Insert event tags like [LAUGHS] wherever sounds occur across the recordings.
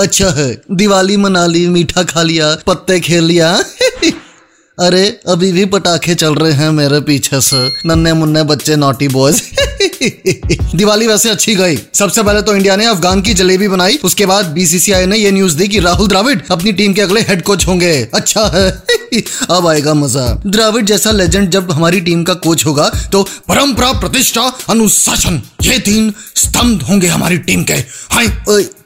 अच्छा है, दिवाली मना ली, मीठा खा लिया, पत्ते खेल लिया। अरे, अभी भी पटाखे चल रहे हैं मेरे पीछे से। नन्हे मुन्ने बच्चे नोटी बॉयज़ दिवाली वैसे अच्छी गई। सबसे पहले तो इंडिया ने अफगान की जलेबी बनाई। उसके बाद बीसीसीआई ने ये न्यूज़ दी कि राहुल द्राविड अपनी टीम के अगले हेड कोच होंगे। अच्छा है। अब आएगा मज़ा। द्राविड जैसा लेजेंड जब हमारी टीम का कोच होगा तो परंपरा प्रतिष्ठा, अनुशासन, ये तीन स्तंभ होंगे हमारी टीम के। हाय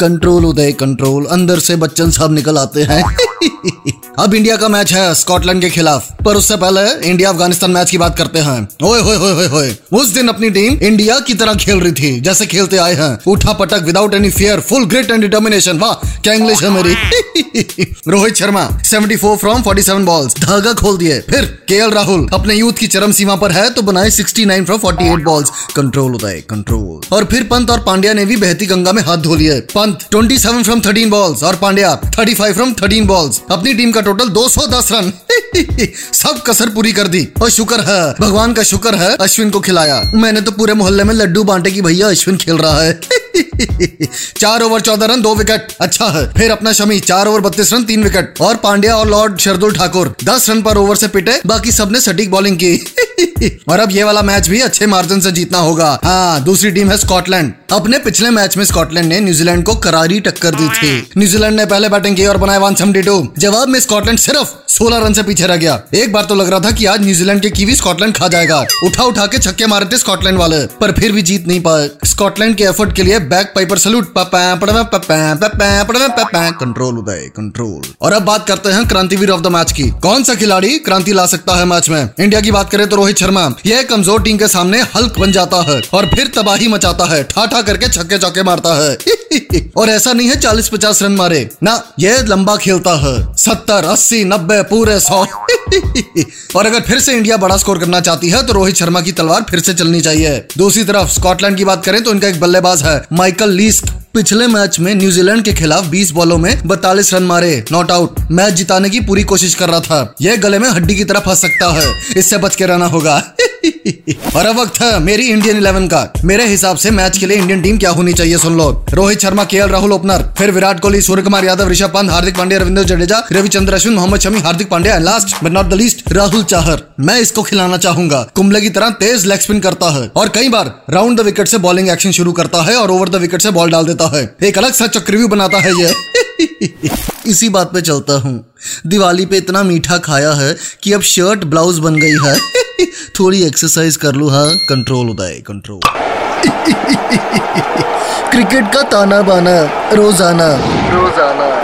कंट्रोल उदय कंट्रोल अंदर से बच्चन साहब निकल आते हैं। [LAUGHS] अब इंडिया का मैच है स्कॉटलैंड के खिलाफ। पर उससे पहले इंडिया अफ़गानिस्तान मैच की बात करते हैं। ओए, होए होए होए होए। उस दिन अपनी टीम इंडिया की तरह खेल रही थी, जैसे खेलते आए हैं। उठा पटक without any fear full great and determination वाह, क्या इंग्लिश है मेरी। [LAUGHS] रोहित शर्मा 74 फ्रॉम 47 बॉल्स धागा खोल दिए। फिर केएल राहुल, अपने यूथ की चरम सीमा पर है तो बनाए 69 from 48 balls control Uday control और फिर पंत और पांड्या ने भी बहती गंगा में हाथ धो लिए। पंत 27 फ्रॉम 13 बॉल्स और पांड्या 35 फ्रॉम 13 बॉल्स अपनी टीम का टोटल 210 रन। [LAUGHS] सब कसर पूरी कर दी। और शुक्र है, भगवान का शुक्र है, अश्विन को खिलाया। मैंने तो पूरे मोहल्ले में लड्डू बांटे की भैया अश्विन खेल रहा है। [LAUGHS] [LAUGHS] चार ओवर, चौदह रन, दो विकेट। अच्छा है। फिर अपना शमी, चार ओवर, बत्तीस रन, तीन विकेट। और पांड्या और लॉर्ड शरदुल ठाकुर, दस रन पर ओवर से पिटे, बाकी सबने सटीक बॉलिंग की। [LAUGHS] और अब ये वाला मैच भी अच्छे मार्जिन से जीतना होगा। हाँ दूसरी टीम है स्कॉटलैंड। अपने पिछले मैच में स्कॉटलैंड ने न्यूजीलैंड को करारी टक्कर दी थी। न्यूजीलैंड ने पहले बैटिंग की और बनाया वन सेवेंटी जवाब में स्कॉटलैंड सिर्फ़ 16 रन से पीछे रह गया। एक बार तो लग रहा था कि आज न्यूजीलैंड के कीवी स्कॉटलैंड खा जाएगा। उठा उठा के छक्के मारे थे स्कॉटलैंड वाले, पर फिर भी जीत नहीं पाए। स्कॉटलैंड के एफर्ट के लिए Bagpiper salute control Uday control और अब बात करते हैं क्रांतिवीर ऑफ़ द मैच की कौन सा खिलाड़ी क्रांति ला सकता है मैच में इंडिया की बात करें तो रोहित शर्मा यह कमज़ोर टीम के सामने हल्क बन जाता है और फिर तबाही मचाता है ठा करके छक्के चौके मारता है और ऐसा नहीं है चालीस पचास रन मारे ना यह लंबा खेलता है सत्तर अस्सी नब्बे पूरे सौ और अगर फिर से इंडिया बड़ा स्कोर करना चाहती है तो रोहित शर्मा की तलवार फिर से चलनी चाहिए दूसरी तरफ़ स्कॉटलैंड की बात करें तो इनका एक बल्लेबाज है माइकल लीस्ट पिछले मैच में न्यूजीलैंड के खिलाफ 20 बॉलों में 42 रन मारे नॉट आउट मैच जिताने की पूरी कोशिश कर रहा था। यह गले में हड्डी की तरह फंस सकता है। इससे बच के रहना होगा। [LAUGHS] और अब वक्त है मेरी इंडियन इलेवन का। मेरे हिसाब से मैच के लिए इंडियन टीम क्या होनी चाहिए सुन लो। रोहित शर्मा केएल राहुल ओपनर, फिर Virat Kohli Surya Kumar Yadav, Rishabh Pant, Hardik Pandey Ravindra Jadeja, Ravichandra Ashwin, Mohammed Shami, Hardik Pandya last but not the least Rahul Chahar. मैं इसको खिलाना चाहूँगा। कुंबले की तरह तेज लेग स्पिन करता है। और कई बार राउंड द विकेट से बॉलिंग एक्शन शुरू करता है और ओवर द विकेट से बॉल डाल देता है। एक अलग सा चक्रव्यूह बनाता है ये। इसी बात पे चलता हूँ। दिवाली पे इतना मीठा खाया है कि अब शर्ट, ब्लाउज बन गई है। थोड़ी एक्सरसाइज कर लू हाँ? कंट्रोल उदय कंट्रोल क्रिकेट का ताना बाना रोज़ाना। रोज़ाना।